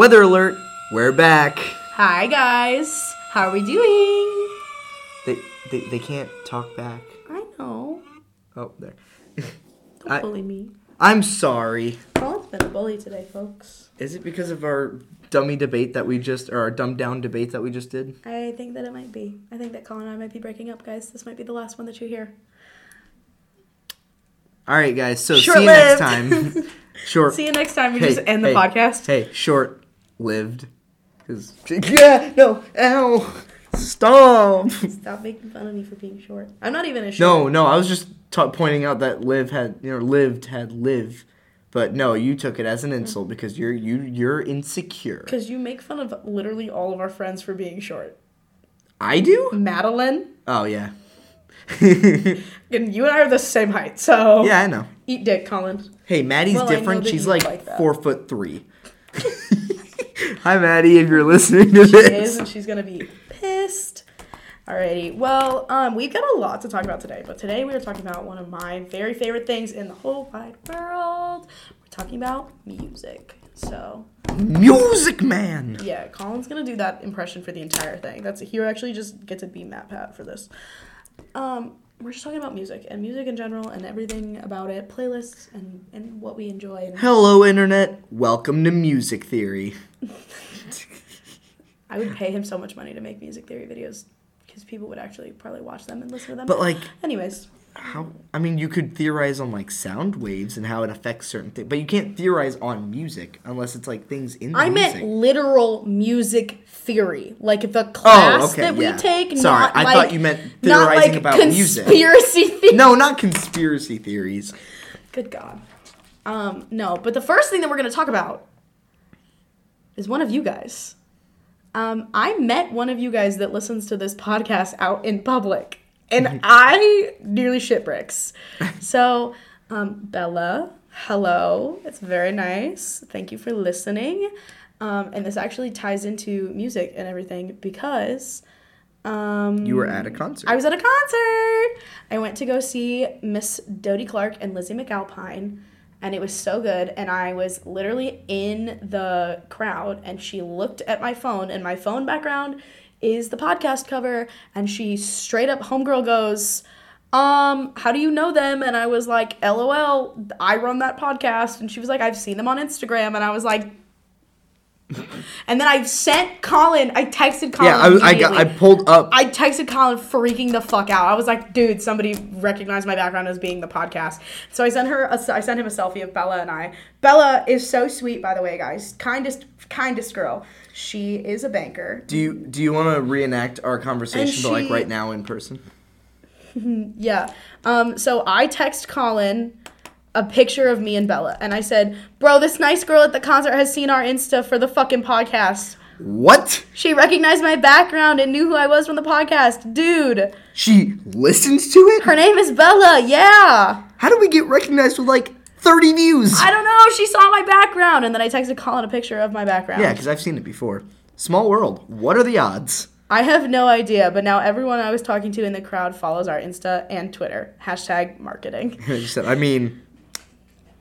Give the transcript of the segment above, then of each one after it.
Weather alert, we're back. Hi guys, how are we doing? They, they, they can't talk back. I know. Oh, there. Don't I- bully me. I'm sorry. Colin's been a bully today, folks. Is it because of our dummy debate that we just, or our dumbed down debate that we just did? I think that it might be. I think that Colin and I might be breaking up, guys. This might be the last one that you hear. All right, guys. So see you next Short-lived. time. Short. See you next time. We Hey, just end the hey, podcast. Hey, short lived. Cause yeah, no, ow, stop. Stop making fun of me for being short. I'm not even a short. no, no, I was just ta pointing out that live had, you know, lived had live, but no, you took it as an mm. insult because you're you you're insecure. Because you make fun of literally all of our friends for being short. I do. Madeline, Oh yeah. and you and I are the same height, so yeah, I know. eat dick, Colin. Hey, Maddie's Well, I know different. that She's you like, like that. four foot three. Hi, Maddie. If you're listening to She is, and she's gonna be pissed. Alrighty. Well, um, we've got a lot to talk about today, but today we are talking about one of my very favorite things in the whole wide world. We're talking about music. So Music Man. yeah, Colin's gonna do that impression for the entire thing. That's he actually just gets to be Matt Pat for this. Um, we're just talking about music and music in general and everything about it, playlists and and what we enjoy. And Hello, Internet. Welcome to Music Theory. I would pay him so much money to make music theory videos because people would actually probably watch them and listen to them. But like, anyways, how? I mean, you could theorize on like sound waves and how it affects certain things, but you can't theorize on music unless it's like things in the I music. meant literal music theory, like the class Oh, okay, that we yeah. take. Sorry, not I like, thought you meant theorizing like about music. conspiracy theory. no, not conspiracy theories. Good God. Um, no, but the first thing that we're gonna talk about is one of you guys. Um, I met one of you guys that listens to this podcast out in public, and I nearly shit bricks. So, um, Bella, hello. It's very nice. Thank you for listening. Um, and this actually ties into music and everything because um, You were at a concert. I was at a concert. I went to go see Miss Dodie Clark and Lizzie McAlpine, and it was so good. And I was literally in the crowd, and she looked at my phone, and my phone background is the podcast cover, and she straight up homegirl goes, um, how do you know them? And I was like, LOL, I run that podcast. And she was like, I've seen them on Instagram. And I was like, and then I sent Colin, I texted Colin. yeah, I, was- I got. I pulled up. I texted Colin freaking the fuck out. I was like, dude, somebody recognized my background as being the podcast. So I sent her, a, I sent him a selfie of Bella and I. Bella is so sweet, by the way, guys. Kindest, kindest girl. She is a banker. do you do you want to reenact our conversation, but like right now in person? Yeah. Um. So I text Colin a picture of me and Bella, and I said, bro, this nice girl at the concert has seen our Insta for the fucking podcast. What? She recognized my background and knew who I was from the podcast, dude. She listens to it. Her name is Bella. Yeah. How do we get recognized with like 30 views? I don't know. She saw my background, and then I texted Colin a picture of my background. yeah, because I've seen it before. Small world. What are the odds? I have no idea, but now everyone I was talking to in the crowd follows our Insta and Twitter. Hashtag marketing. Said, I mean,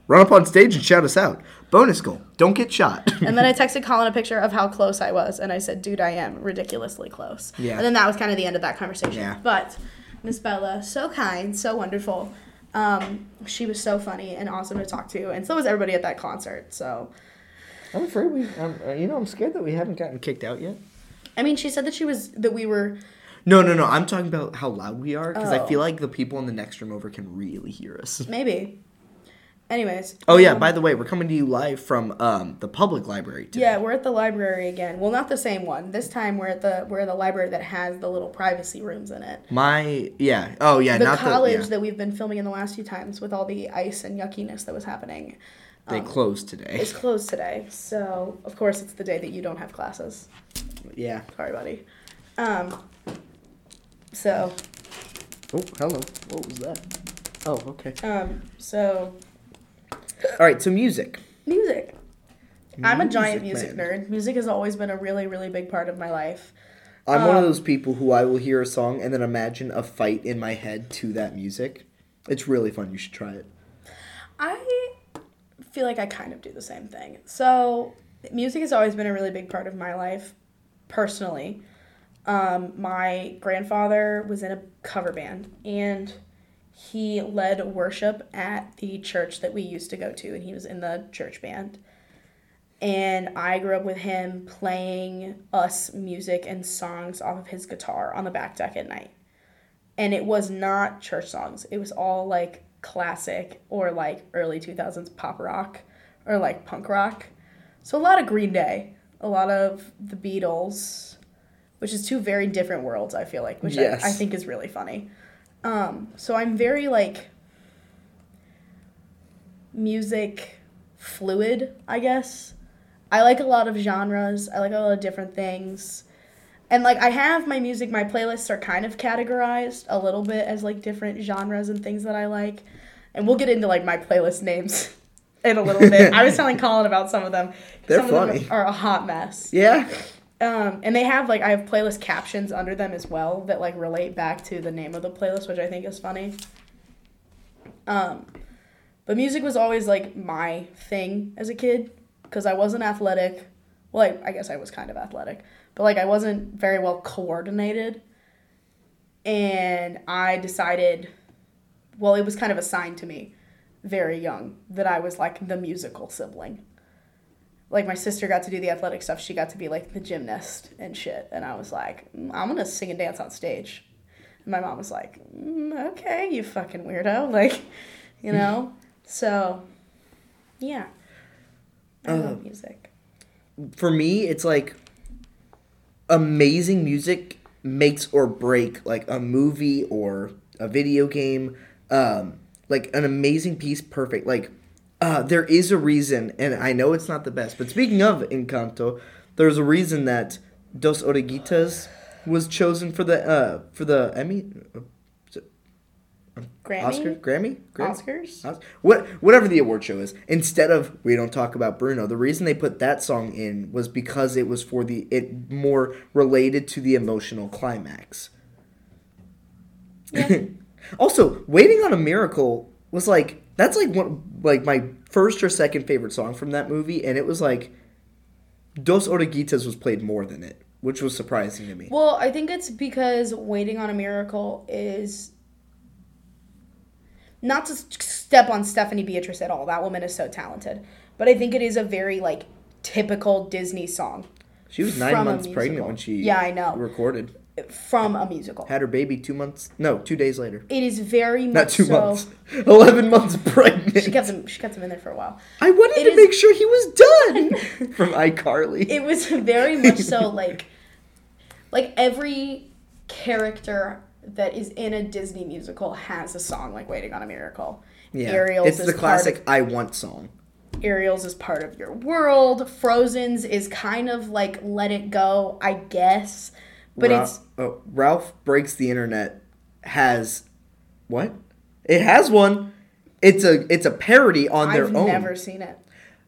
run up on stage and shout us out. Bonus goal: don't get shot. and then I texted Colin a picture of how close I was, and I said, "Dude, I am ridiculously close." Yeah. And then that was kind of the end of that conversation. Yeah. But Miss Bella, so kind, so wonderful. Um, she was so funny and awesome to talk to, and so was everybody at that concert. So, I'm afraid we. I'm, uh, you know, I'm scared that we haven't gotten kicked out yet. I mean, she said that she was that we were. No, no, no. I'm talking about how loud we are because I Oh. feel like the people in the next room over can really hear us. Maybe. Anyways. Oh yeah. um, By the way, we're coming to you live from um, the public library today. Yeah, we're at the library again. Well, not the same one. This time we're at the we're at the library that has the little privacy rooms in it. My yeah. Oh yeah. The not college the. Yeah. that we've been filming in the last few times with all the ice and yuckiness that was happening They closed today. It's closed today. So of course it's the day that you don't have classes. Yeah. Sorry, buddy. Um. So Oh hello. What was that? Oh okay. um so All right. So music. music. I'm a giant Music music man. nerd. Music has always been a really really big part of my life. I'm one of Um, those people who I will hear a song and then imagine a fight in my head to that music. It's really fun. You should try it. I feel like I kind of do the same thing. So music has always been a really big part of my life, personally. Um, my grandfather was in a cover band, and he led worship at the church that we used to go to, and he was in the church band. And I grew up with him playing us music and songs off of his guitar on the back deck at night. And it was not church songs, it was all like classic or like early 2000s pop rock or like punk rock. So a lot of Green Day, a lot of the Beatles, which is two very different worlds, I feel like, which Yes. I, I think is really funny. Um, so I'm very like music fluid, I guess. I like a lot of genres. I like a lot of different things. And like I have my music, my playlists are kind of categorized a little bit as like different genres and things that I like. And we'll get into like my playlist names in a little bit. I was telling Colin about some of them. They're some Of funny. them are a hot mess. Yeah. Um, and they have like I have playlist captions under them as well that like relate back to the name of the playlist, which I think is funny. Um, but music was always like my thing as a kid because I wasn't athletic. Well, I, I guess I was kind of athletic, but like I wasn't very well coordinated. And I decided, well, it was kind of assigned to me very young that I was like the musical sibling like my sister got to do the athletic stuff. She got to be like the gymnast and shit. And i was like "Mm, i'm gonna sing and dance on stage. And my mom was like "Mm, okay you fucking weirdo. Like you know? So yeah. I Uh, love music. For me, it's like amazing music makes or break like a movie or a video game. Um, like an amazing piece, perfect. Like uh, there is a reason, and I know it's not the best. But speaking of Encanto, there's a reason that Dos Oruguitas was chosen for the uh, for the Emmy, grammy Oscar, Grammy, Grammy? oscars Os- What whatever the award show is. Instead of we don't talk about Bruno, the reason they put that song in was because it was for the it more related to the emotional climax. Yeah. also, waiting on a miracle was like that's like one like my first or second favorite song from that movie, and it was like Dos Oruguitas was played more than it, which was surprising to me. well i think it's because waiting on a miracle is not to step on stephanie beatrice at all that woman is so talented but i think it is a very like typical disney song She was nine months pregnant when she Yeah, I know. recorded. From a musical Had her baby two months. No, two days later. it is very much Not two so months. Eleven months pregnant. she kept him she kept him in there for a while I wanted It to is- make sure he was done from iCarly. it was very much so like like every character that is in a disney musical has a song like waiting on a miracle yeah, ariel's it's is the classic of- "I Want" song. Ariel's is part of your world. Frozen's is kind of like Let It Go, I guess. But Ra- it's oh, Ralph breaks the internet has what? It has one. It's a it's a parody on their own. I've own. never seen it.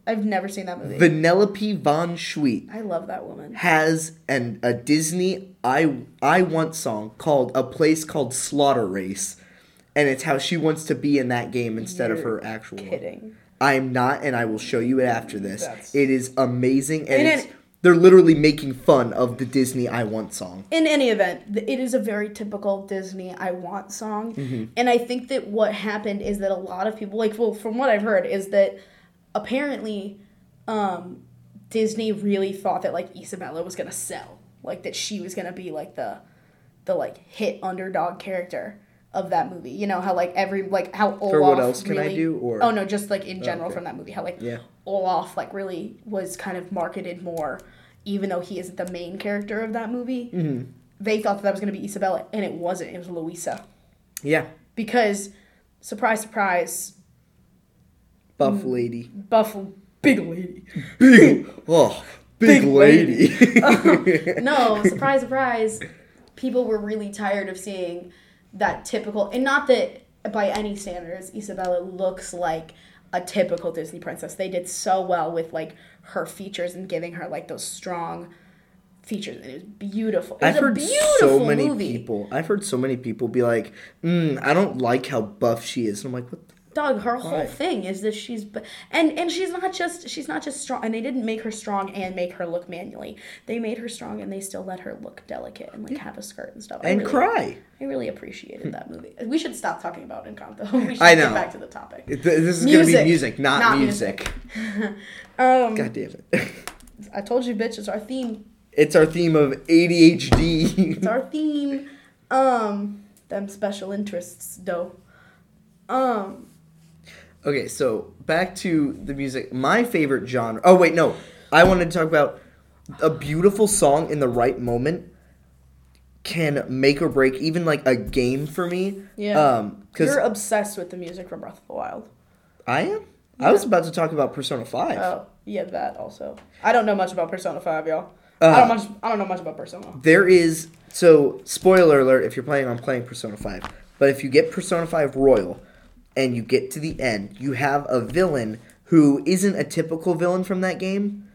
I've never seen that movie. Vanellope von Schweet I love that woman. has an a Disney I I Want song called "A Place Called Slaughter Race," and it's how she wants to be in that game instead of You're her actual. one. Kidding. I'm not, and I will show you it after this. That's- It is amazing, and And it's, it- they're literally making fun of the Disney "I Want" song. In any event, it is a very typical Disney I want song. Mm-hmm. And I think that what happened is that a lot of people like well from what I've heard is that apparently um Disney really thought that like Isabela was going to sell. Like that she was going to be like the the like hit underdog character of that movie. You know how like every like how Olaf For what else can I do, or- Oh no, just like in general okay. from that movie how like Yeah. Olaf like really was kind of marketed more even though he isn't the main character of that movie. Mm-hmm. They thought that, that was going to be Isabela and it wasn't. It was Luisa Yeah, because surprise surprise buff lady, buff big lady. big oh big, Big lady. no, surprise, surprise. People were really tired of seeing that typical, and not that by any standards, Isabela looks like a typical Disney princess. They did so well with like her features and giving her like those strong features. And it was beautiful. It was I've heard so many movie. people. I've heard so many people be like, mm, "I don't like how buff she is," and I'm like, "What? Dog, her whole thing is that she's and and she's not just she's not just strong and they didn't make her strong and make her look manually. They made her strong and they still let her look delicate and like have a skirt and stuff. I And really- cry. I really appreciated that movie. We should stop talking about Encanto. We should I get know. back to the topic. Th- This is gonna be Music, music, not, not music. Um, God damn it. I told you, bitch, it's our theme. It's our theme of ADHD. It's our theme. Um, them special interests, though. Um, okay, so back to the music. My favorite genre. Oh wait, no. I wanted to talk about a beautiful song in the right moment can make or break even like a game for me. Yeah. Um, because you're obsessed with the music from Breath of the Wild. I am. I was about to talk about Persona Five. Oh, yeah, that also. I don't know much about Persona Five, y'all. Uh, I don't much. I don't know much about Persona. There is so spoiler alert if you're planning on playing Persona 5. But if you get Persona 5 Royal and you get to the end, you have a villain who isn't a typical villain from that game.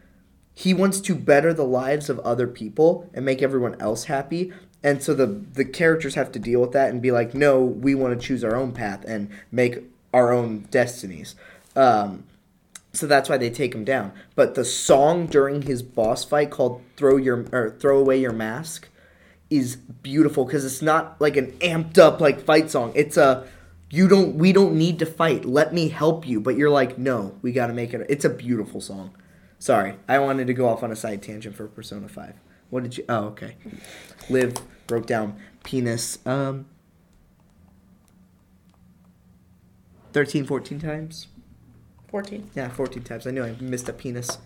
He wants to better the lives of other people and make everyone else happy. And so the the characters have to deal with that and be like, "No, we want to choose our own path and make our own destinies." Um, so that's why they take him down. But the song during his boss fight called "Throw Your" or "Throw Away Your Mask" is beautiful because it's not like an amped up like fight song. It's a you don't we don't need to fight. Let me help you. But you're like, no, we got to make it. It's a beautiful song. Sorry, I wanted to go off on a side tangent for Persona Five. What did you? Oh, okay. live broke down penis. Um. 13, 14 times? Fourteen. Yeah, 14 times. I knew I missed a penis.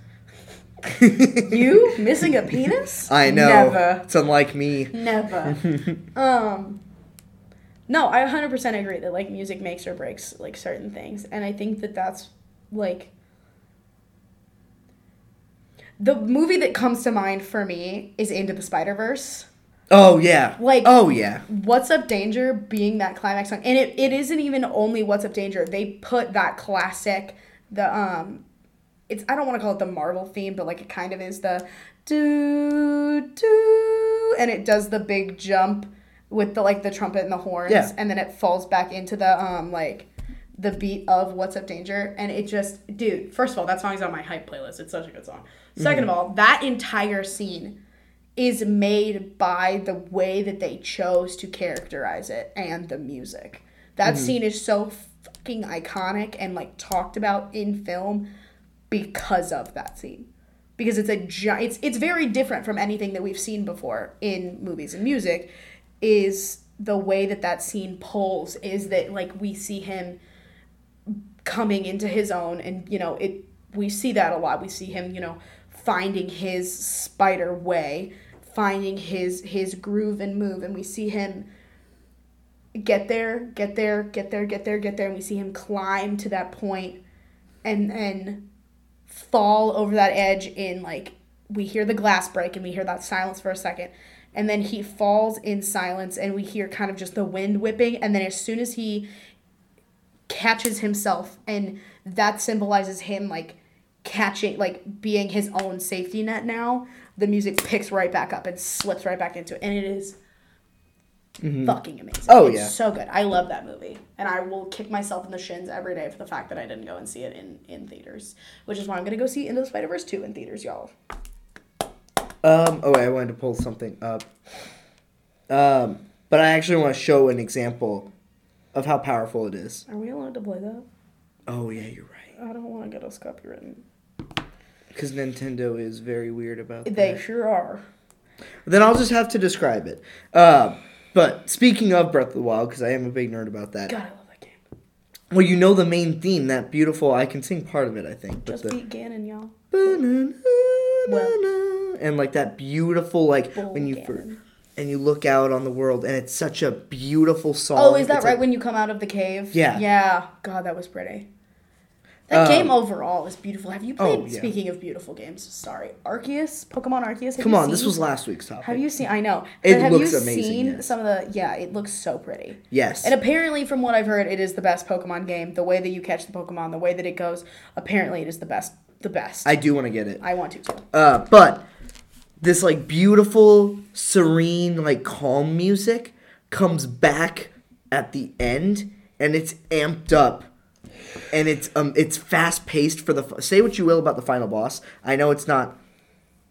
You missing a penis? I know. Never. It's unlike me. Never. um. No, I 100% agree that like music makes or breaks like certain things, and I think that that's like the movie that comes to mind for me is Into the Spider Verse. Oh yeah. Like- Oh yeah. What's Up Danger being that climax song. And it, it isn't even only What's Up Danger. They put that classic, the, um, it's, I don't want to call it the Marvel theme, but like it kind of is the do, do, and it does the big jump with the, like the trumpet and the horns. Yeah. And then it falls back into the, um, like, the beat of What's Up Danger. And it just, dude, first of all, that song's on my hype playlist. It's such a good song. 2nd of all, that entire scene is made by the way that they chose to characterize it and the music. That scene is so fucking iconic and like talked about in film because of that scene. Because it's a gi- it's it's very different from anything that we've seen before in movies and music is the way that that scene pulls is that like we see him coming into his own and you know it we see that a lot. We see him you know finding his spider way finding his his groove and move. And we see him get there get there get there get there get there. And we see him climb to that point and then fall over that edge in like we hear the glass break and we hear that silence for a second and then he falls in silence and we hear kind of just the wind whipping and then as soon as he catches himself and that symbolizes him like catching like being his own safety net now the music picks right back up and slips right back into it and it is mm-hmm. fucking amazing. Oh, it's yeah. so good. I love that movie and i will kick myself in the shins every day for the fact that i didn't go and see it in in theaters which is why i'm gonna go see into the spider-verse 2 in theaters y'all Um. Oh, wait, I wanted to pull something up. Um. But I actually want to show an example of how powerful it is. are we allowed to play that Oh yeah, you're right. i don't want to get us copywritten Because Nintendo is very weird about that. they sure are Then I'll just have to describe it. Uh, but speaking of Breath of the Wild, because I am a big nerd about that. god i love that game Well, you know the main theme, that beautiful. I can sing part of it, I think. But just the beat ganon y'all and like that beautiful, like Bull when you fir- and you look out on the world, and it's such a beautiful song. Oh, is that It's right like- when you come out of the cave? Yeah. Yeah. God, that was pretty. That Um, game overall is beautiful. Have you played? Oh, yeah. Speaking of beautiful games, sorry, Arceus, Pokemon Arceus. Come on, this was last week's topic. Have you seen? I know. It have looks you amazing, seen yes. some of the? Yeah, it looks so pretty. Yes. And apparently, from what I've heard, it is the best Pokemon game. The way that you catch the Pokemon, the way that it goes, apparently, it is the best. The best. I do want to get it. I want to too. Uh, but this like beautiful, serene, like calm music comes back at the end, and it's amped up and it's um it's fast paced for the say what you will about the final boss. I know it's not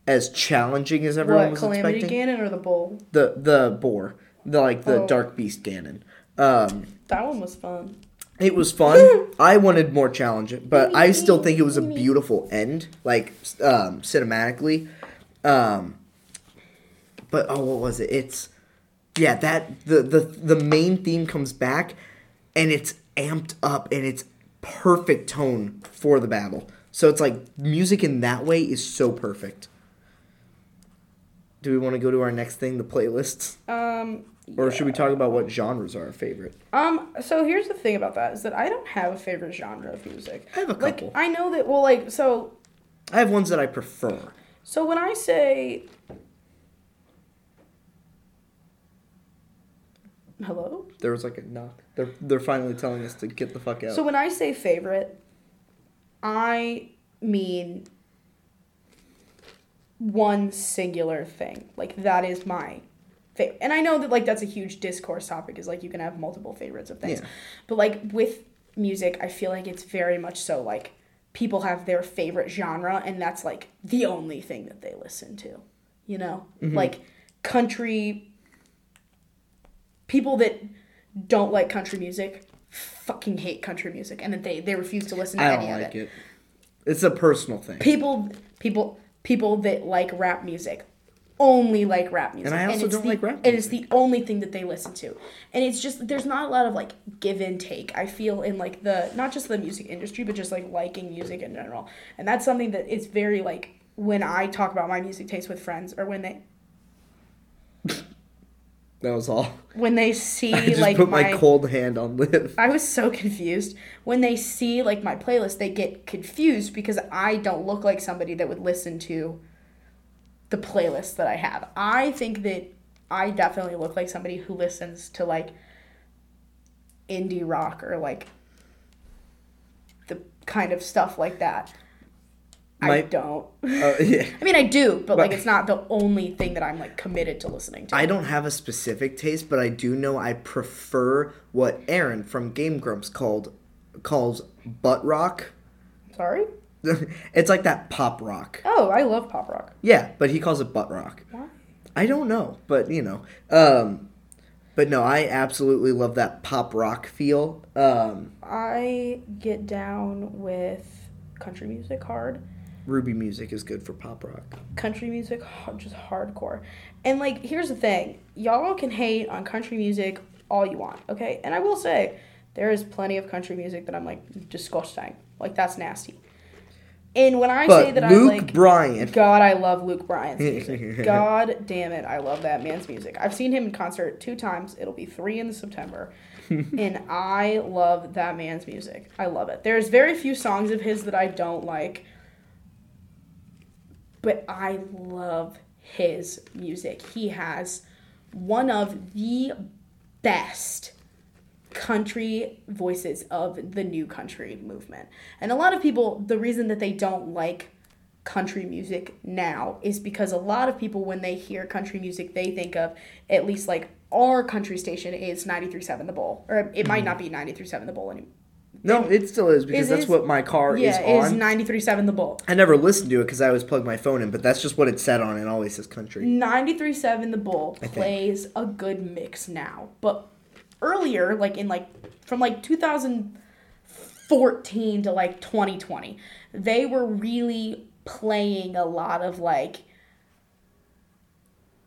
as challenging as everyone What was Calamity expecting. Ganon or the Bull? The the boar, the like the Oh. dark beast Ganon. Um, That one was fun. it was fun. I wanted more challenging, but I still think it was a beautiful end, like um, cinematically. Um, but oh, what was it? It's yeah that the the the main theme comes back, and it's amped up and it's perfect tone for the battle. So it's like music in that way is so perfect. Do we want to go to our next thing, the playlists, Um, or should we talk about what genres are our favorite? Um, so here's the thing about that is that I don't have a favorite genre of music. I have a Like couple. I know that well like so I have ones that I prefer. So when I say Hello? There was like a knock. They're they're finally telling us to get the fuck out. So when I say favorite, I mean one singular thing. Like that is my favorite. And I know that like that's a huge discourse topic is like you can have multiple favorites of things. Yeah. But like with music, I feel like it's very much so like people have their favorite genre and that's like the only thing that they listen to. You know? Mm-hmm. Like country people that don't like country music fucking hate country music and that they, they refuse to listen to I any don't of like it. it. It's a personal thing. People people people that like rap music only like rap music. And I also it's don't the, like rap music. And it's the only thing that they listen to. And it's just there's not a lot of like give and take. I feel in like the not just the music industry, but just like liking music in general. And that's something that is very like when I talk about my music taste with friends or when they That was all. when they see I just like put my, cold hand on Liv. I was so confused. When they see like my playlist, they get confused because I don't look like somebody that would listen to the playlist that I have. I think that I definitely look like somebody who listens to like indie rock or like the kind of stuff like that. I don't. Uh, yeah. I mean, I do, but like it's not the only thing that I'm like committed to listening to. I don't have a specific taste, but I do know I prefer what Arin from Game Grumps called calls butt rock. Sorry. it's like that pop rock. Oh, I love pop rock. Yeah, but he calls it butt rock. Why? I don't know, but you know. Um but no, I absolutely love that pop rock feel. Um I get down with country music hard. Ruby music is good for pop rock. Country music, just hardcore. And like, here's the thing y'all can hate on country music all you want, okay? And I will say, there is plenty of country music that I'm like, disgusting. Like, that's nasty. And when I say that Luke I like. Bryan, God, I love Luke Bryan's music. God damn it, I love that man's music. I've seen him in concert two times. It'll be three in September. and I love that man's music. I love it. There's very few songs of his that I don't like, but I love his music. He has one of the best country voices of the new country movement. And a lot of people, the reason that they don't like country music now is because a lot of people, when they hear country music, they think of at least like our country station is 93.7 The Bull. Or it might mm-hmm. not be 93.7 The Bull anymore. no, it still is because Is- that's is- what my car Yeah, is is on. 93.7 The Bull. I never listened to it because I always plug my phone in, but that's just what it said on it. Always says country. 93.7 The Bull plays a good mix now. But earlier, like in like from like 2014 to like 2020, they were really playing a lot of like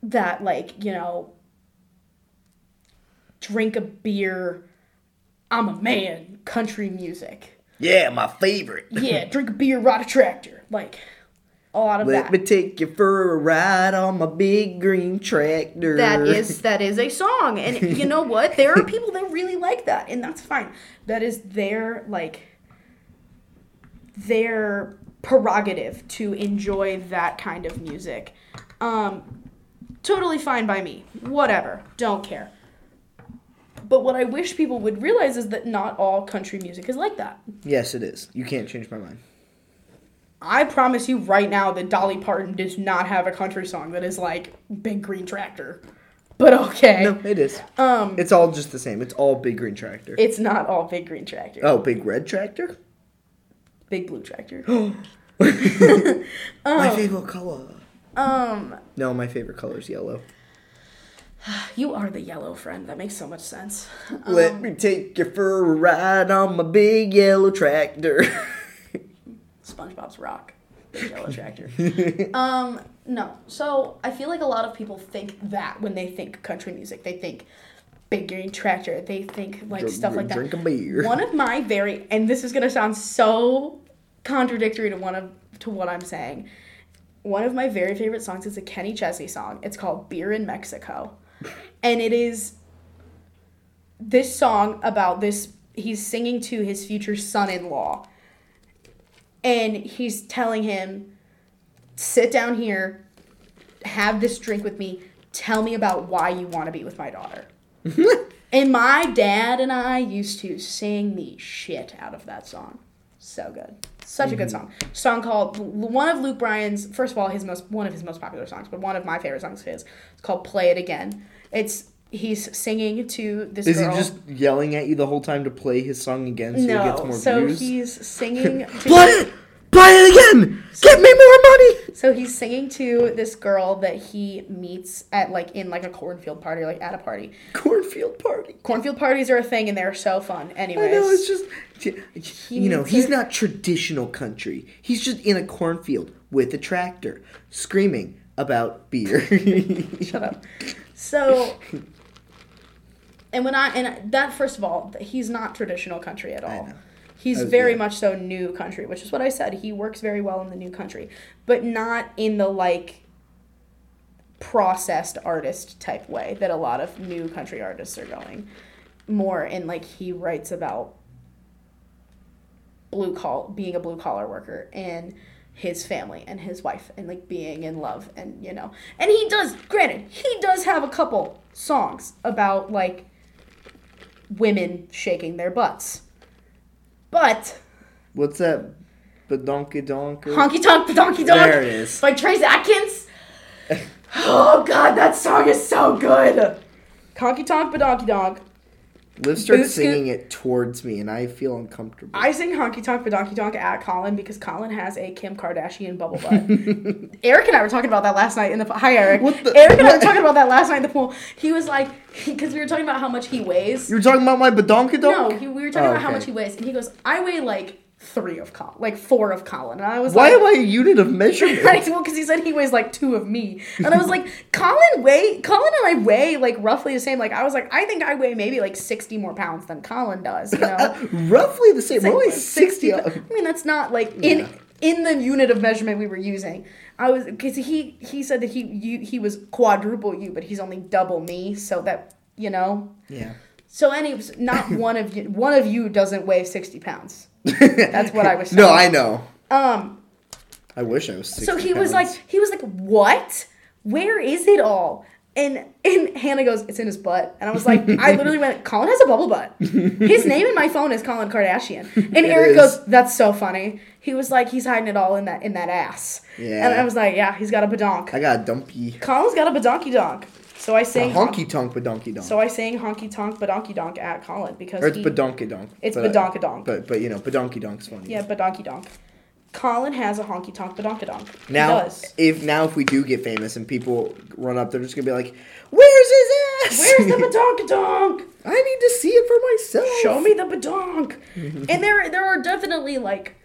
that like, you know, drink a beer, I'm a man country music. Yeah, my favorite. Yeah, drink a beer, ride a tractor. Like a lot of Let that. me take you for a ride on my big green tractor. That is that is a song, and you know what? There are people that really like that, and that's fine. That is their like their prerogative to enjoy that kind of music. Um, totally fine by me. Whatever, don't care. But what I wish people would realize is that not all country music is like that. Yes, it is. You can't change my mind. I promise you right now that Dolly Parton does not have a country song that is like Big Green Tractor. but okay. No, it is. Um, It's all just the same. It's all big green tractor. it's not all big green tractor. oh, big red tractor? Big blue tractor. My favorite color. Um, No, my favorite color is yellow. you are the yellow friend. That makes so much sense. Um, Let me take you for a ride on my big yellow tractor. SpongeBob's Rock, Big yellow tractor. um, no. So I feel like a lot of people think that when they think country music, they think big green tractor. They think like Drink- stuff like that. drink a beer. One of my very and this is gonna sound so contradictory to one of to what I'm saying. One of my very favorite songs is a Kenny Chesney song. It's called Beer in Mexico. And it is this song about this he's singing to his future son-in-law. And he's telling him sit down here, have this drink with me, tell me about why you want to be with my daughter. and my dad and I used to sing the shit out of that song. So good. Such a good mm-hmm. song. Song called one of Luke Bryan's first of all his most one of his most popular songs, but one of my favorite songs of his. It's called Play It Again. It's he's singing to this Is girl. he just yelling at you the whole time to play his song again so he gets no, more so views? he's singing to Play it! Play it again! Get me more money! So he's singing to this girl that he meets at like in like a cornfield party, like at a party. Cornfield party. Cornfield parties are a thing and they're so fun. I Anyways, know, it's just. You know, he's her- not traditional country. He's just in a cornfield with a tractor screaming about beer. shut up. So, and when I and that first of all, he's not traditional country at all. He's very much so new country, which is what I said. He works very well in the new country, but not in the like processed artist type way that a lot of new country artists are going. More in like he writes about blue collar being a blue collar worker and his family and his wife and like being in love and you know and he does granted he does have a couple songs about like women shaking their butts but What's that? Badonky donker? honky tonk the donkey dog There it is. by trace atkins oh god that song is so good honky tonk badonky dog Liv starts Boot scoot- singing it towards me, and I feel uncomfortable. I sing honky tonk Donkey donk at Colin because Colin has a Kim Kardashian bubble butt. Eric and I were talking about that last night in the pool. Hi Eric. What the- Eric and I were talking about that last night in the pool. He was like, because we were talking about how much he weighs. you were talking about my badonky No, donk? he, we were talking Oh, about how much he weighs, and he goes, I weigh like three of Colin, like four of Colin, and I was like Why like. am I a unit of measurement? Well, because he said he weighs like two of me, and I was like, Colin weigh, Colin and I weigh like roughly the same. Like I was like, I think I weigh maybe like sixty more pounds than Colin does. You know, Roughly the same. It's We're like only 60. I mean, that's not like in Yeah. in the unit of measurement we were using. I was because he he said that he you, he was quadruple you, but he's only double me, so that you know. Yeah. So anyways, not one of you one of you doesn't weigh sixty pounds. That's what I was No. I know. Um. I wish I was 60 So he was like he was like what? Where is it all? And and Hannah goes, it's in his butt. And I was like, I literally went, Colin has a bubble butt. His name in my phone is Colin Kardashian. And It Eric is. goes, that's so funny. He was like, he's hiding it all in that in that ass. Yeah. And I was like, yeah, he's got a badonk. I got a dumpy. Colin's got a badonky donk. So I sang honky tonk badonky donk. So I sang honky tonk badonky donk at Colin because or it's he, badonky donk. It's but- badonkadonk. But, but, you know, badonky donk's funny. yeah badonky donk. Colin has a honky tonk badonkadonk. He Now, does. if now if we do get famous and people run up, they're just gonna be like, "Where's his ass? Where's the badonkadonk? I need to see it for myself." Show me the badonk. and there there are definitely like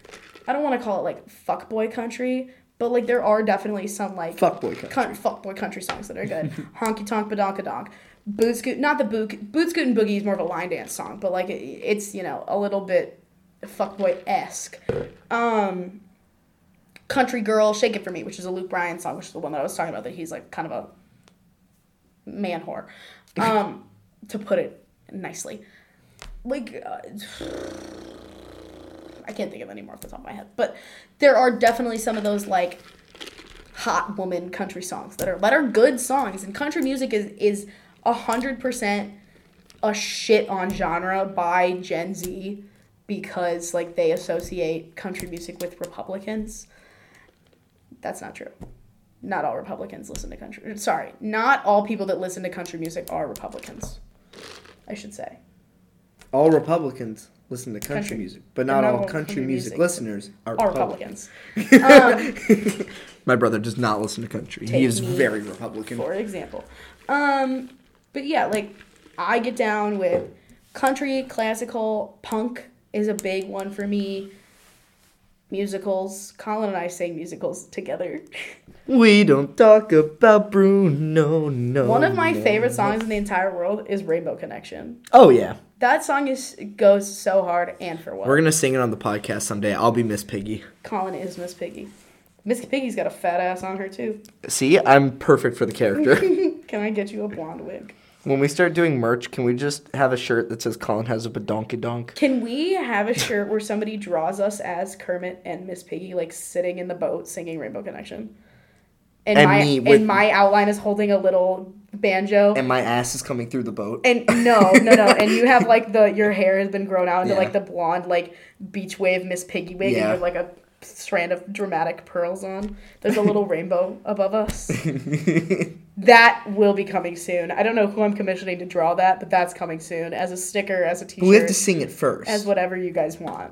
I don't want to call it like fuckboy country, but like there are definitely some like Fuckboy country. Cunt, fuckboy country songs that are good. Honky tonk badonkadonk. Boot scoot not the boot boot scoot and boogie is more of a line dance song, but like it, it's you know a little bit fuckboy esque. Um, country girl, shake it for me, which is a Luke Bryan song, which is the one that I was talking about that he's like kind of a man whore, um, to put it nicely. Like. Uh, I can't think of any more off the top of my head, but there are definitely some of those like hot woman country songs that are that are good songs, and country music is is a hundred percent a shit on genre by Gen Z because like they associate country music with Republicans. That's not true. not all Republicans listen to country. Sorry, not all people that listen to country music are Republicans. I should say. All Republicans listen to country, Country. music, but not, all country, music, music listeners are Are Republicans. Republicans. Um, My brother does not listen to country. he is very Republican. for example. Um, but yeah, like I get down with country, classical, punk is a big one for me. Musicals. Colin and I sing musicals together. We don't talk about Bruno. No. one of my no, favorite songs in the entire world is Rainbow Connection. Oh yeah, That song is goes so hard and for what? we're gonna sing it on the podcast someday. I'll be Miss Piggy. Colin is Miss Piggy. Miss Piggy's got a fat ass on her too. See, I'm perfect for the character. Can I get you a blonde wig? when we start doing merch, can we just have a shirt that says Colin has a badonkey donk? Can we have a shirt where somebody draws us as Kermit and Miss Piggy, like sitting in the boat singing Rainbow Connection? And, And my me with- and my outline is holding a little banjo. And my ass is coming through the boat. And no, no, no. And you have like the your hair has been grown out into Yeah. like the blonde like beach wave Miss Piggy wig, Yeah. and you have like a strand of dramatic pearls on. There's a little rainbow above us. That will be coming soon. I don't know who I'm commissioning to draw that, but that's coming soon as a sticker, as a T-shirt, we have to sing it first. as whatever you guys want.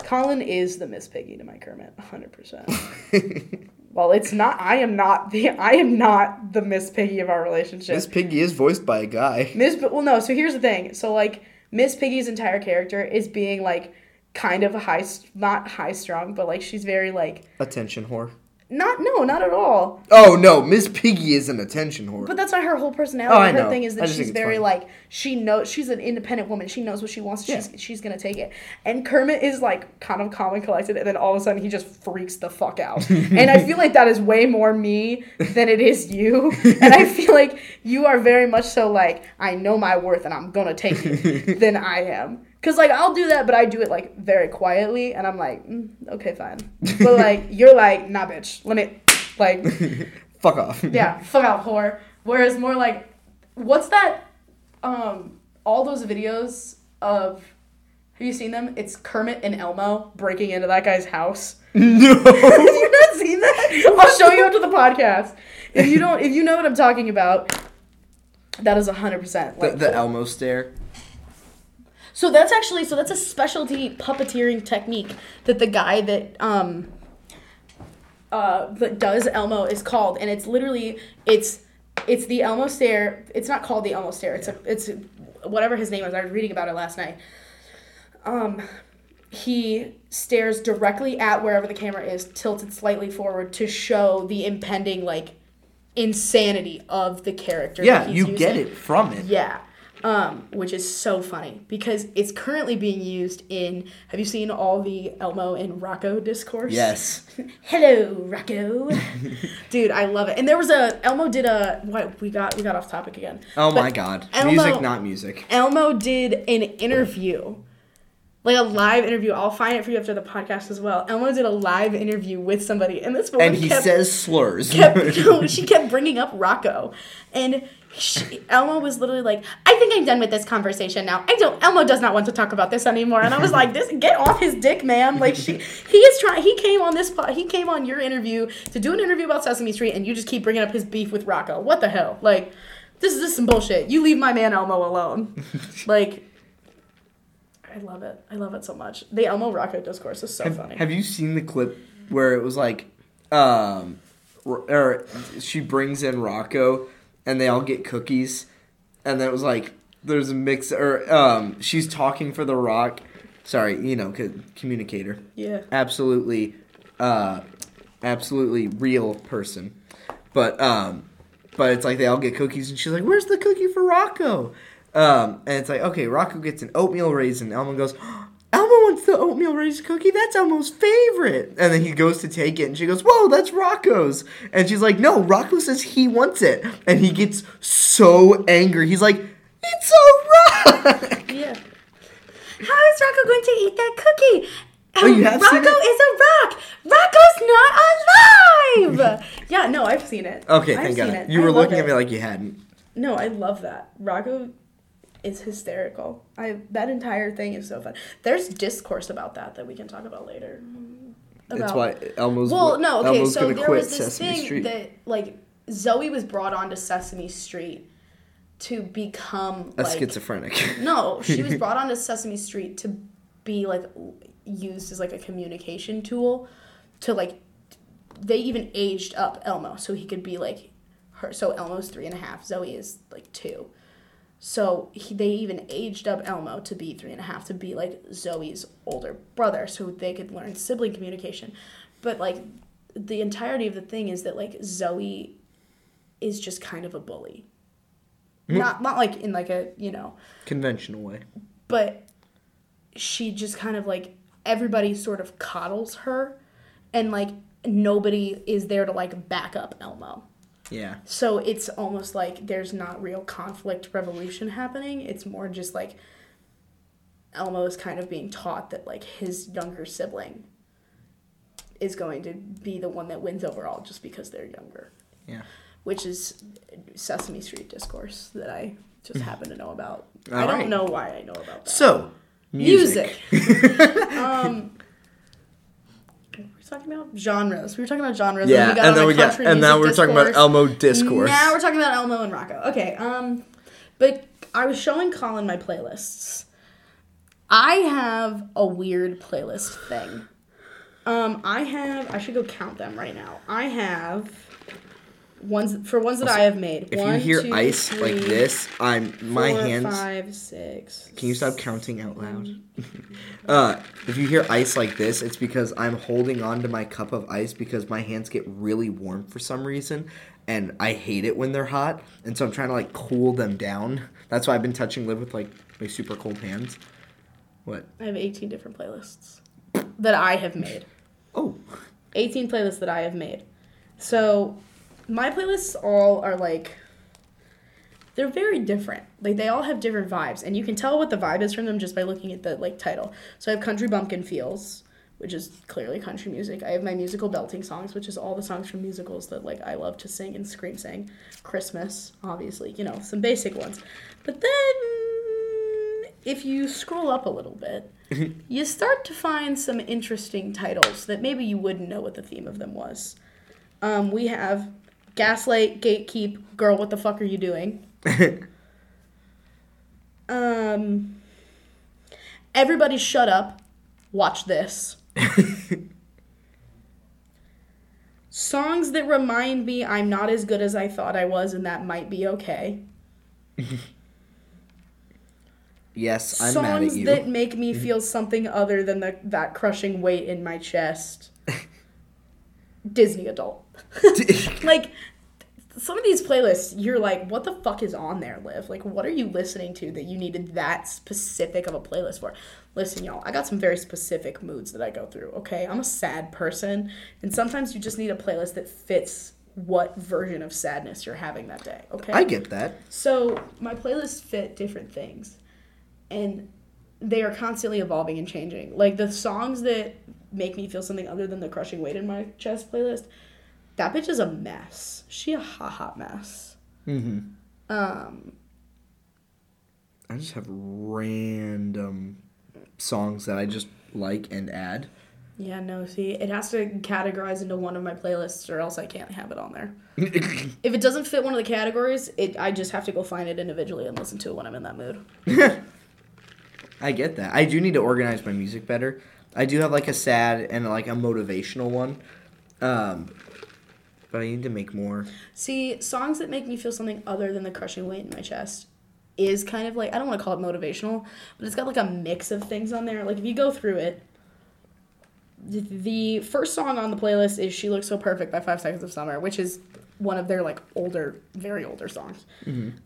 Colin is the Miss Piggy to my Kermit, 100. Well, it's not. I am not the. I am not the Miss Piggy of our relationship. Miss Piggy is voiced by a guy. Miss, well, no. So here's the thing. So like Miss Piggy's entire character is being like kind of high, not high strung, but like she's very like Attention whore. Not no, not at all. Oh no, Miss Piggy is an attention whore. But that's not her whole personality. Oh, I her know. thing is that she's very funny. like she knows she's an independent woman. She knows what she wants. Yeah. She's she's gonna take it. And Kermit is like kind of calm and collected, and then all of a sudden he just freaks the fuck out. and I feel like that is way more me than it is you. And I feel like you are very much so like I know my worth and I'm gonna take it than I am. Cause like I'll do that, but I do it like very quietly, and I'm like, mm, okay, fine. But like you're like, nah, bitch, let me like Fuck off. yeah, fuck out whore. Whereas more like, what's that? Um, all those videos of, have you seen them? It's Kermit and Elmo breaking into that guy's house. no. have you not seen that? I'll show you after the podcast. If you don't, if you know what I'm talking about, that is hundred percent The, the Elmo stare. So that's actually so that's a specialty puppeteering technique that the guy that um uh that does Elmo is called and it's literally it's it's the Elmo stare. It's not called the Elmo stare. It's a it's whatever his name is. I was reading about it last night. Um he stares directly at wherever the camera is, tilted slightly forward to show the impending like insanity of the character. Yeah, you get it from it. Yeah. Um, which is so funny because it's currently being used in. Have you seen all the Elmo and Rocco discourse? Yes. Hello, Rocco. Dude, I love it. And there was a Elmo did a what we got we got off topic again. Oh But my god. Elmo- Music, not music. Elmo did an interview. Like a live interview. I'll find it for you after the podcast as well. Elmo did a live interview with somebody, and this woman And he kept, says slurs. kept no, she kept bringing up Rocco, and she, Elmo was literally like, "I think I'm done with this conversation now. I don't. Elmo does not want to talk about this anymore." And I was like, "This get off his dick, man! Like she, he is trying. He came on this. He came on your interview to do an interview about Sesame Street, and you just keep bringing up his beef with Rocco. What the hell? Like, this is just some bullshit. You leave my man Elmo alone. like." I love it. I love it so much. The Elmo Rocco discourse is so have, funny. have you seen the clip where it was like, um, or she brings in Rocco, and they all get cookies, and then it was like there's a mix, or um, she's talking for the Rock. Sorry, you know, co- communicator. yeah. absolutely uh absolutely real person but um but it's like they all get cookies and she's like where's the cookie for rocco um and it's like okay rocco gets an oatmeal raisin elmo goes elmo wants the oatmeal raisin cookie that's elmo's favorite and then he goes to take it and she goes whoa that's rocco's and she's like no rocco says he wants it and he gets so angry he's like it's a rock Yeah. How is Rocco going to eat that cookie? Oh, you have Rocco seen it? is a rock. Rocco's not alive. yeah, no, I've seen it. okay I've thank seen god it. you I were looking at me like you hadn't No, I love that. Rocco is hysterical. I that entire thing is so fun. There's discourse about that that we can talk about later. about. That's why Elmo's. Well, no, okay. Elmo's so there was this Sesame thing Street. that like Zoe was brought onto Sesame Street to become a like schizophrenic. no, she was brought onto Sesame Street to be like used as like a communication tool to like they even aged up Elmo so he could be like her. So Elmo's three and a half. Zoe is like two. So he, they even aged up Elmo to be three and a half to be like Zoe's older brother, so they could learn sibling communication. But like the entirety of the thing is that like Zoe is just kind of a bully. Hmm. Not not like in like a you know Conventional way. but she just kind of like everybody sort of coddles her and like nobody is there to like back up Elmo. Yeah. So it's almost like there's not real conflict revolution happening. It's more just like Elmo is kind of being taught that like his younger sibling is going to be the one that wins overall just because they're younger, Yeah. which is Sesame Street discourse that I just happen to know about. All I don't right. know why I know about that. So, music. um, were we talking about? Genres. We were talking about genres. Yeah, we got and then we got, and now we're music talking about. Elmo discourse. Now we're talking about Elmo and Rocco. Okay. Um, but I was showing Colin my playlists. I have a weird playlist thing. Um, I have. I should go count them right now. I have ones for ones that I have made. if One, you hear two, ice like this, I'm my four, hands. Five, six. Can you stop counting out loud? uh, if you hear ice like this, it's because I'm holding on to my cup of ice because my hands get really warm for some reason, and I hate it when they're hot, and so I'm trying to like cool them down. That's why I've been touching Liv with like my super cold hands. What? I have 18 different playlists that I have made. Oh, 18 playlists that I have made. So my playlists all are like they're very different. Like they all have different vibes and you can tell what the vibe is from them just by looking at the like title. So I have Country Bumpkin Feels, which is clearly country music. I have my musical belting songs, which is all the songs from musicals that like I love to sing and scream sing. Christmas, obviously, you know, some basic ones. But then if you scroll up a little bit, you start to find some interesting titles that maybe you wouldn't know what the theme of them was. Um, we have Gaslight, Gatekeep, Girl, What the Fuck Are You Doing? Um, Everybody Shut Up, Watch This. Songs that remind me I'm not as good as I thought I was, and that might be okay. yes, I'm mad at songs you. that make me feel something other than the, that crushing weight in my chest. Disney adult. like some of these playlists, you're like, what the fuck is on there, Liv? Like, what are you listening to that you needed that specific of a playlist for? Listen, y'all, I got some very specific moods that I go through, okay? I'm a sad person, and sometimes you just need a playlist that fits what version of sadness you're having that day, okay? I get that. So my playlists fit different things, and they are constantly evolving and changing. Like the songs that make me feel something other than the crushing weight in my chest playlist, that bitch is a mess. She a hot hot mess. hmm Um, I just have random songs that I just like and add. yeah, no, see, it has to categorize into one of my playlists, or else I can't have it on there. If it doesn't fit one of the categories, it I just have to go find it individually and listen to it when I'm in that mood. I get that. I do need to organize my music better. I do have like a sad and like a motivational one. Um, but I need to make more. See, songs that make me feel something other than the crushing weight in my chest is kind of like I don't want to call it motivational, but it's got like a mix of things on there. Like if you go through it, the first song on the playlist is "She Looks So Perfect" by Five Seconds of Summer, which is one of their like older, very older songs.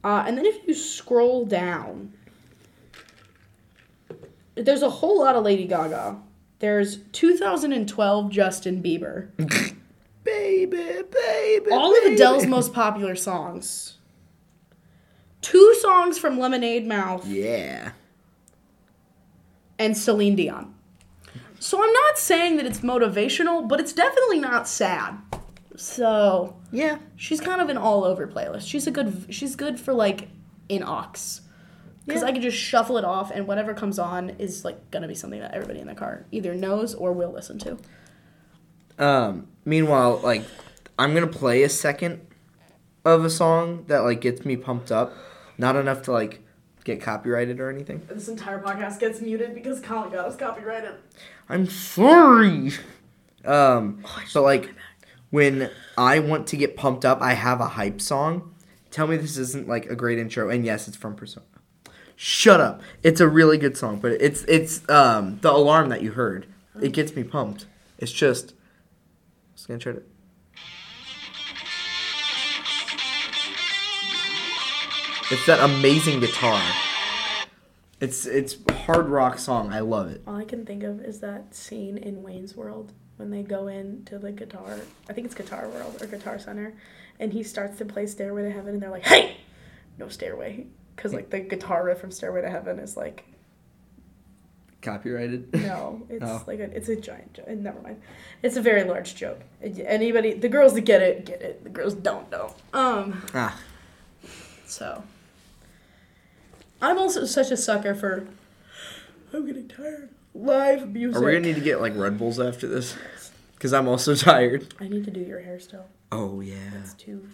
Uh, and then if you scroll down, there's a whole lot of Lady Gaga. There's 2012 Justin Bieber. Baby, baby. all of. Adele's most popular songs. Two songs from Lemonade Mouth Yeah. and Celine Dion. So I'm not saying that it's motivational, but it's definitely not sad. So Yeah. she's kind of an all over playlist. She's a good she's good for like in aux. Because Yeah. I can just shuffle it off and whatever comes on is like gonna be something that everybody in the car either knows or will listen to. Um, meanwhile, like, I'm gonna play a second of a song that like gets me pumped up. Not enough to like get copyrighted or anything. This entire podcast gets muted because Colin got us copyrighted. I'm sorry. Um, but like, when I want to get pumped up, I have a hype song. Tell me this isn't like a great intro, and yes, it's from Persona. Shut up! It's a really good song, but it's it's um the alarm that you heard. It gets me pumped. It's just. I'm just gonna try to. It's that amazing guitar. It's it's hard rock song. I love it. All I can think of is that scene in Wayne's World when they go into the guitar. I think it's Guitar World or Guitar Center, and he starts to play Stairway to Heaven, and they're like, "Hey, no stairway," because like the guitar riff from Stairway to Heaven is like, Copyrighted. no, it's Oh. like a, it's a giant. Jo- never mind, it's a very large joke. Anybody, the girls that get it, get it. The girls don't, don't. Um, ah, so I'm also such a sucker for. I'm getting tired. Live music. are we gonna need to get like Red Bulls after this? Because I'm also tired. I need to do your hair still. Oh yeah, It's two.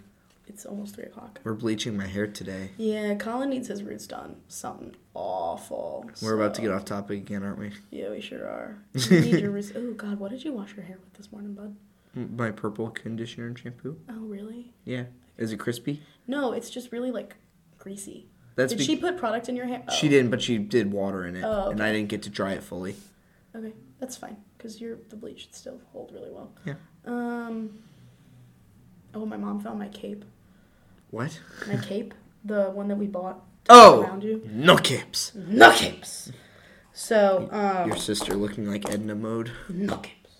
It's almost three o'clock. we're bleaching my hair today. Yeah, Colin needs his roots done. Something awful. We're about to get off topic again, aren't we? Yeah, we sure are. You need your roots. Oh God, what did you wash your hair with this morning, bud? My purple conditioner and shampoo. Oh really? Yeah. Is it crispy? No, it's just really like greasy. That's did be- she put product in your hair? She Oh, didn't, but she did water in it, Oh, and I didn't get to dry it fully. Okay, that's fine because your the bleach should still hold really well. Yeah. Um. Oh, my mom found my cape. What? My cape, the one that we bought Oh, around you. no capes. No capes. So, um, Your sister looking like Edna mode. no capes.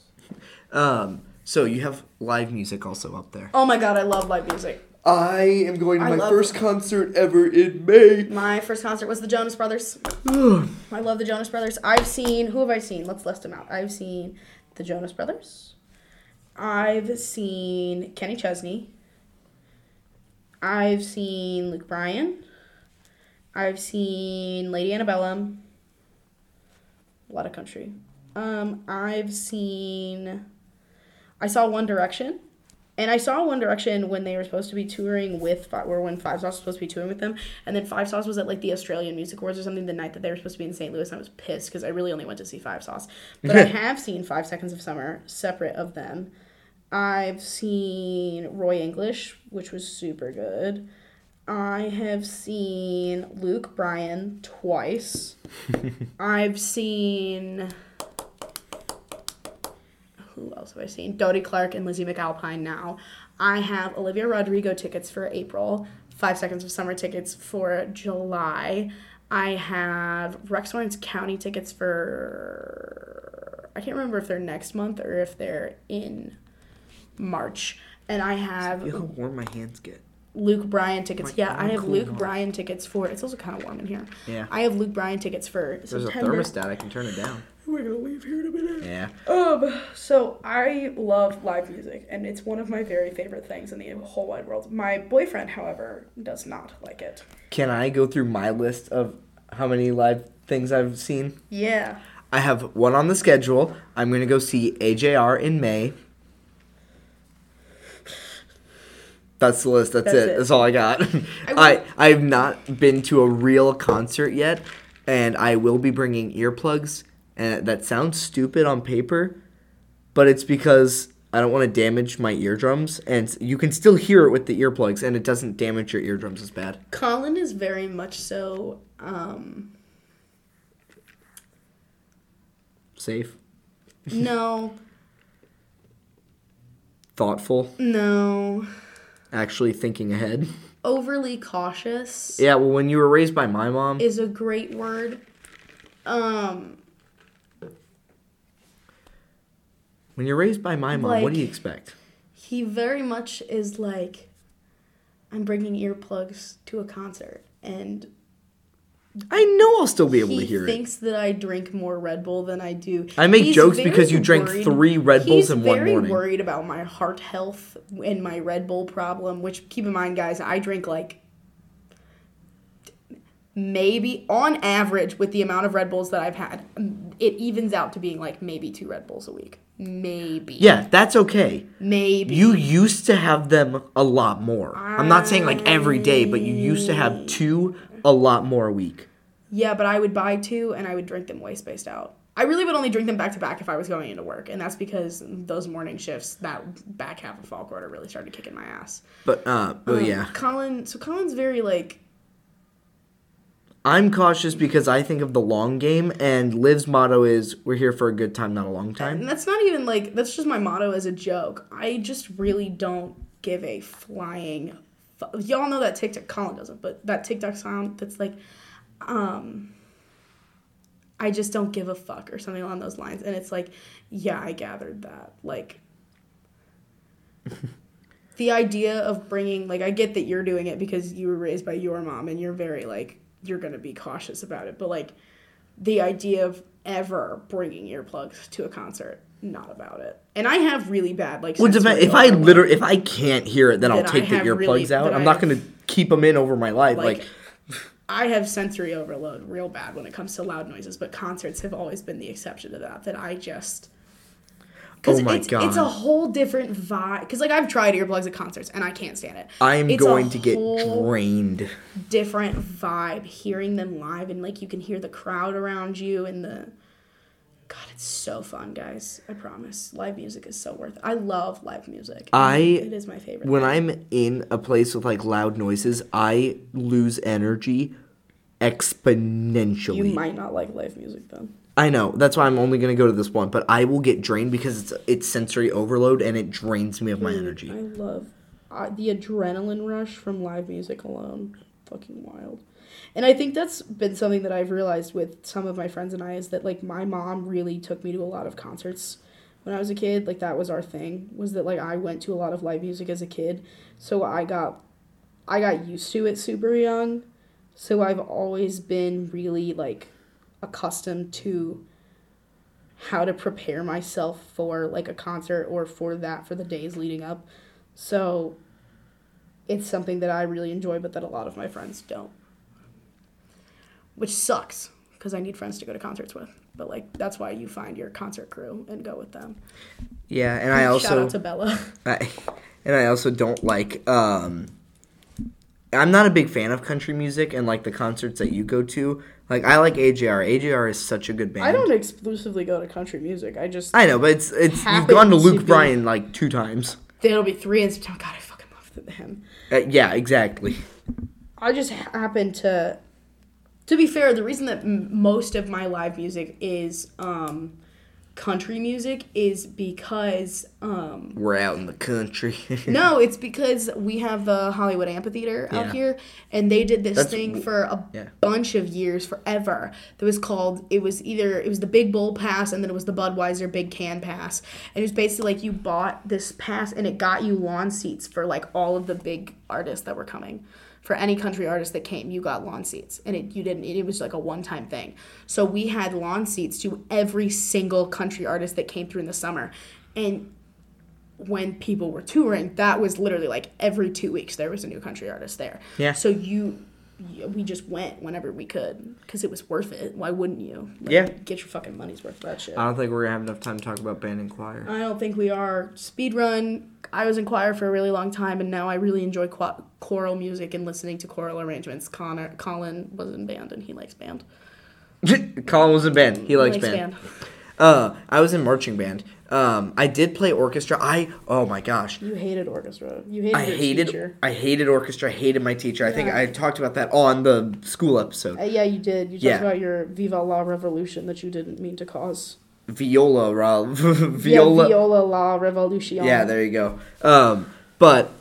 Um. So you have live music also up there. Oh my god, I love live music. I am going to I my love- first concert ever in May. My first concert was the Jonas Brothers. I love the Jonas Brothers. I've seen who have I seen? Let's list them out. I've seen the Jonas Brothers. I've seen Kenny Chesney. I've seen Luke Bryan. I've seen Lady Antebellum. A lot of country. Um, I've seen. I saw One Direction. And I saw One Direction when they were supposed to be touring with, or when Five Sauce was supposed to be touring with them, and then Five Sauce was at like the Australian Music Awards or something the night that they were supposed to be in St. Louis, and I was pissed because I really only went to see Five Sauce. But I have seen Five Seconds of Summer separate of them. I've seen Roy English, which was super good. I have seen Luke Bryan twice. I've seen who else have I seen? Dodie Clark and Lizzy McAlpine now. I have Olivia Rodrigo tickets for April, Five Seconds of Summer tickets for July. I have Rex Orange County tickets for. I can't remember if they're next month or if they're in March. And I have Feel how warm my hands get. Luke Bryan tickets. Like, yeah, I I'm have cooling Luke off. Bryan tickets for. It's also kind of warm in here. Yeah. I have Luke Bryan tickets for There's a thermostat. I can turn it down. We're gonna leave here in a minute. Yeah. Um, so I love live music, and it's one of my very favorite things in the whole wide world. My boyfriend, however, does not like it. Can I go through my list of how many live things I've seen? Yeah. I have one on the schedule. I'm gonna go see AJR in May. That's the list. That's, That's it. it. That's all I got. I I I've not been to a real concert yet, and I will be bringing earplugs. And that sounds stupid on paper, but it's because I don't want to damage my eardrums, and you can still hear it with the earplugs, and it doesn't damage your eardrums as bad. Colin is very much so. Um, Safe, no, thoughtful, no, actually thinking ahead. overly cautious Yeah, well, when you were raised by my mom, is a great word. Um, when you're raised by my mom, what do you expect? he very much is like, I'm bringing earplugs to a concert, and I know I'll still be able he to hear it. thinks that I drink more Red Bull than I do. I make He's jokes because you drank worried- three Red Bulls he's in one morning. He's very worried about my heart health and my Red Bull problem. Which keep in mind, guys, I drink like maybe on average with the amount of Red Bulls that I've had, it evens out to being like maybe two Red Bulls a week. Maybe. Yeah, that's okay. Maybe. You used to have them a lot more. I'm not saying like every day, but you used to have two a lot more a week. Yeah, but I would buy two and I would drink them way spaced out. I really would only drink them back to back if I was going into work, and that's because those morning shifts, that back half of fall quarter, really started kicking my ass. But uh, oh Um, yeah, Colin. So Colin's very like I'm cautious because I think of the long game, and Liv's motto is "We're here for a good time, not a long time." And that's not even like that's just my motto as a joke. I just really don't give a flying. Fu- Y'all know that TikTok. Colin doesn't, but that TikTok sound that's like, um, I just don't give a fuck or something along those lines. And it's like, yeah, I gathered that. Like, the idea of bringing like I get that you're doing it because you were raised by your mom and you're very like you're gonna be cautious about it, but like the idea of ever bringing earplugs to a concert, not about it. And I have really bad like. Well, depend- if I literally if I can't hear it, then I'll Then take the earplugs really- out. I'm not gonna keep them in over my life. Like, like I have sensory overload real bad when it comes to loud noises, but concerts have always been the exception to that. That I just. 'cause Oh it's, It's a whole different vibe. Because like I've tried earplugs at concerts and I can't stand it. I am It's going to get drained. different vibe hearing them live and like you can hear the crowd around you and the God, it's so fun, guys. I promise. Live music is so worth it. I love live music. I- it is my favorite. When I'm in a place with like loud noises, I lose energy exponentially. you might not like live music though. I know. That's why I'm only gonna go to this one, but I will get drained because it's it's sensory overload and it drains me of my energy. I love uh, the adrenaline rush from live music alone. Fucking wild. And I think that's been something that I've realized with some of my friends and I is that like my mom really took me to a lot of concerts when I was a kid. Like that was our thing. Was that like I went to a lot of live music as a kid. So I got I got used to it super young. So I've always been really like accustomed to how to prepare myself for like a concert or for that for the days leading up. So it's something that I really enjoy but that a lot of my friends don't. Which sucks because I need friends to go to concerts with. But like that's why you find your concert crew and go with them. Yeah, and I also Shout out to Bella. I, and I also don't like um I'm not a big fan of country music and like the concerts that you go to. Like I like AJR. AJR is such a good band. I don't exclusively go to country music. I just I know, but it's it's you've gone to to Luke be- Bryan like two times. there'll be three in September. God, I fucking love him. Uh, yeah, exactly. I just happen to. To be fair, the reason that m- most of my live music is um, country music is because um, We're out in the country. no, it's because we have the Hollywood Amphitheater out Yeah. here, and they did this That's- thing for a yeah. bunch of years, forever. That was called. It was either it was the Big Bull Pass, and then it was the Budweiser Big Can Pass, and it was basically like you bought this pass, and it got you lawn seats for like all of the big artists that were coming. For any country artist that came, you got lawn seats, and it you didn't. It was like a one time thing. So we had lawn seats to every single country artist that came through in the summer, and when people were touring, that was literally like every two weeks there was a new country artist there. Yeah. So you, we just went whenever we could because it was worth it. Why wouldn't you? Like, Yeah. Get your fucking money's worth that shit. I don't think we're gonna have enough time to talk about band and choir. I don't think we are. Speedrun. I was in choir for a really long time, and now I really enjoy cho- choral music and listening to choral arrangements. Connor, Colin was in band, and he likes band. Colin was in band. He likes, likes band. Uh, I was in marching band. Um, I did play orchestra. I oh my gosh, You hated orchestra. You hated I hated teacher. I hated orchestra. I hated my teacher. I think I talked about that on the school episode. Uh, yeah, you did. You talked Yeah. about your Viva la Revolution that you didn't mean to cause. Viola, Rob. Viola. Viola. Yeah, Viola la Revolution. Yeah, there you go. Um, but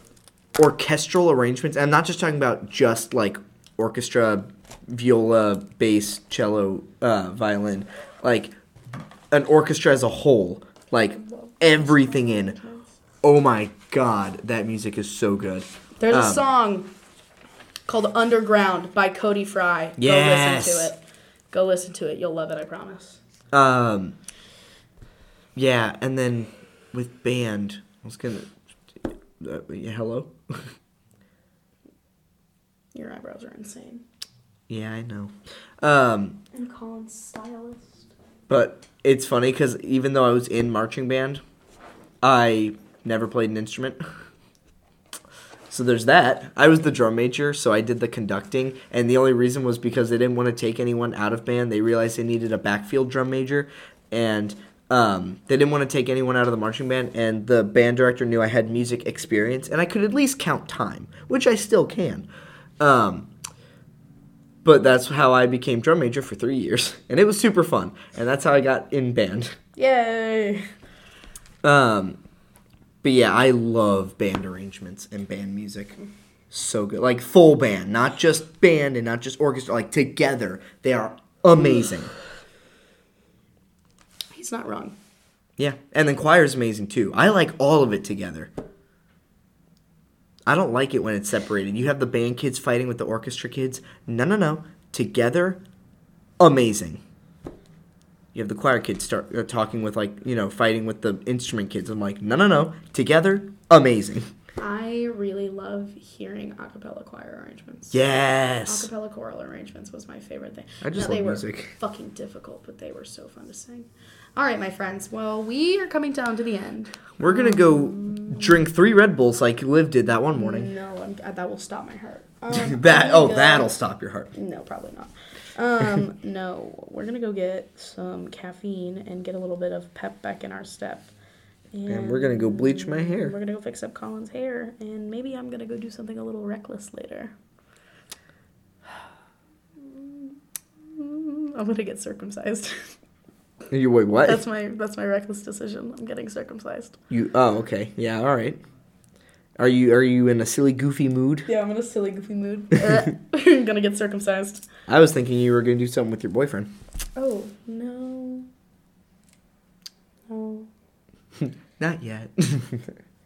orchestral arrangements, and I'm not just talking about just like orchestra, viola, bass, cello, uh, violin, like an orchestra as a whole, like everything in. Oh my god, that music is so good. There's a Um, song called Underground by Cody Fry. Yes. Go listen to it. Go listen to it. You'll love it, I promise. Um, yeah, and then with band, I was gonna. Uh, yeah, hello. Your eyebrows are insane. Yeah, I know. Um, And Colin's stylist. but it's funny because even though I was in marching band, I never played an instrument. So there's that. I was the drum major, so I did the conducting, and the only reason was because they didn't want to take anyone out of band. They realized they needed a backfield drum major, and um, they didn't want to take anyone out of the marching band. And the band director knew I had music experience, and I could at least count time, which I still can. Um, but that's how I became drum major for three years, and it was super fun. And that's how I got in band. Yay! Um, but yeah, I love band arrangements and band music. So good, like full band, not just band and not just orchestra, like together. They are amazing. He's not wrong. Yeah, and then choir is amazing too. I like all of it together. I don't like it when it's separated. You have the band kids fighting with the orchestra kids. No, no, no. Together, amazing. You have the choir kids start uh, talking with like you know fighting with the instrument kids. I'm like, no, no, no. Together, amazing. I really love hearing a cappella choir arrangements. Yes. Acapella choral arrangements was my favorite thing. I just Now, they love were music. fucking difficult, but they were so fun to sing. All right, my friends. Well, we are coming down to the end. We're gonna go drink three Red Bulls like Liv did that one morning. No, I'm, uh, that will stop my heart. Um, That oh, gonna that'll stop your heart. No, probably not. Um, no, we're gonna go get some caffeine and get a little bit of pep back in our step. And we're gonna go bleach my hair. We're gonna go fix up Colin's hair, and maybe I'm gonna go do something a little reckless later. I'm gonna get circumcised. You wait, what? that's my that's my reckless decision. I'm getting circumcised. You oh okay yeah all right. Are you are you in a silly goofy mood? Yeah, I'm in a silly goofy mood. I'm gonna get circumcised. I was thinking you were gonna do something with your boyfriend. Oh no. No. Not yet.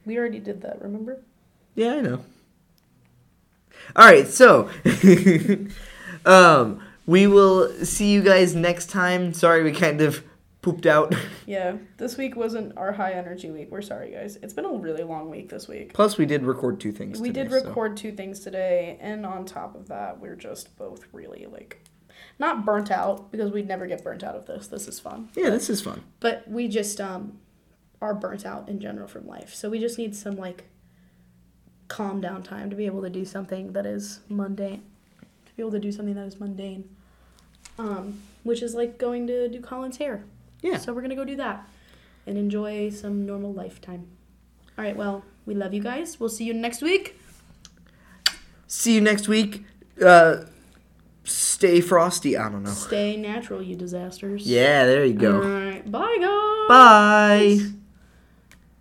We already did that, remember? yeah, I know. All right, so um, we will see you guys next time. Sorry, we kind of pooped out. Yeah, this week wasn't our high energy week. We're sorry, guys. It's been a really long week this week. Plus, we did record two things. We today, did so- record two things today, and on top of that, we're just both really like not burnt out because we'd never get burnt out of this. This is fun. Yeah, this is fun. But we just um are burnt out in general from life. So we just need some like calm down time to be able to do something that is mundane. To be able to do something that is mundane. Um, which is like going to do Colin's hair. Yeah. So we're gonna go do that and enjoy some normal lifetime. All right, well, we love you guys. We'll see you next week. See you next week. Uh, stay frosty. I don't know. Stay natural, you disasters. Yeah, there you go. right. Bye, guys. Bye.